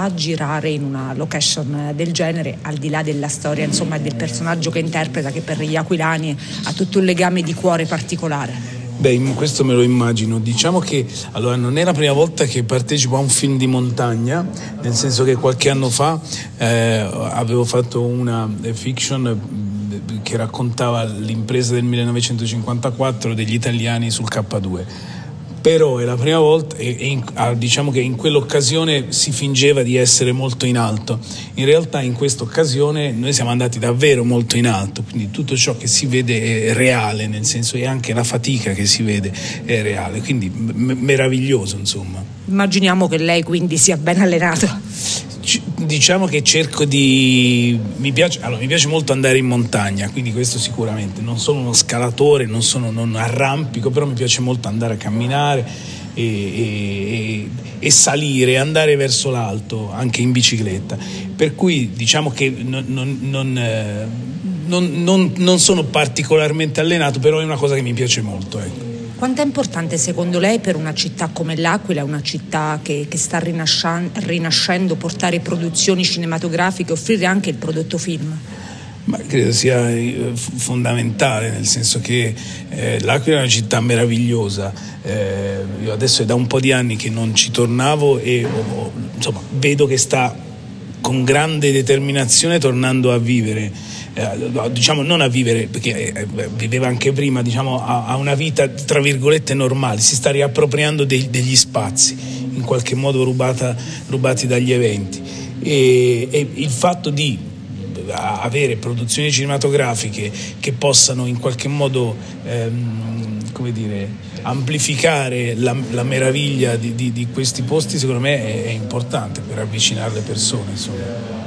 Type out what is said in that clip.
a girare in una location del genere, al di là della storia, insomma, del personaggio che interpreta, che per gli aquilani ha tutto un legame di cuore particolare? Beh, questo me lo immagino. Diciamo che allora, non è la prima volta che partecipo a un film di montagna, nel senso che qualche anno fa eh, avevo fatto una fiction eh, che raccontava l'impresa del 1954 degli italiani sul K2 però è la prima volta e, in, ah, diciamo che in quell'occasione si fingeva di essere molto in alto. In realtà in questa occasione noi siamo andati davvero molto in alto, quindi tutto ciò che si vede è reale, nel senso che anche la fatica che si vede è reale, quindi m- meraviglioso insomma. Immaginiamo che lei quindi sia ben allenato diciamo che cerco di mi piace, allora, mi piace, molto andare in montagna quindi questo sicuramente non sono uno scalatore non, sono, non arrampico però mi piace molto andare a camminare e, e, e salire andare verso l'alto anche in bicicletta per cui diciamo che non, non, eh, non sono particolarmente allenato però è una cosa che mi piace molto ecco. Quanto è importante secondo lei per una città come l'Aquila, una città che, che sta rinascendo, portare produzioni cinematografiche, offrire anche il prodotto film? Ma credo sia eh, fondamentale, nel senso che eh, l'Aquila è una città meravigliosa. Eh, io adesso è da un po' di anni che non ci tornavo e oh, insomma, vedo che sta con grande determinazione tornando a vivere eh, diciamo non a vivere, perché eh, viveva anche prima, diciamo a, a, una vita tra virgolette normale, si sta riappropriando dei, degli spazi, in qualche modo rubata, rubati dagli eventi. E, e il fatto di avere produzioni cinematografiche che possano in qualche modo ehm, come dire, amplificare la, la meraviglia di, di, di, questi posti secondo me è, è importante per avvicinare le persone. Insomma.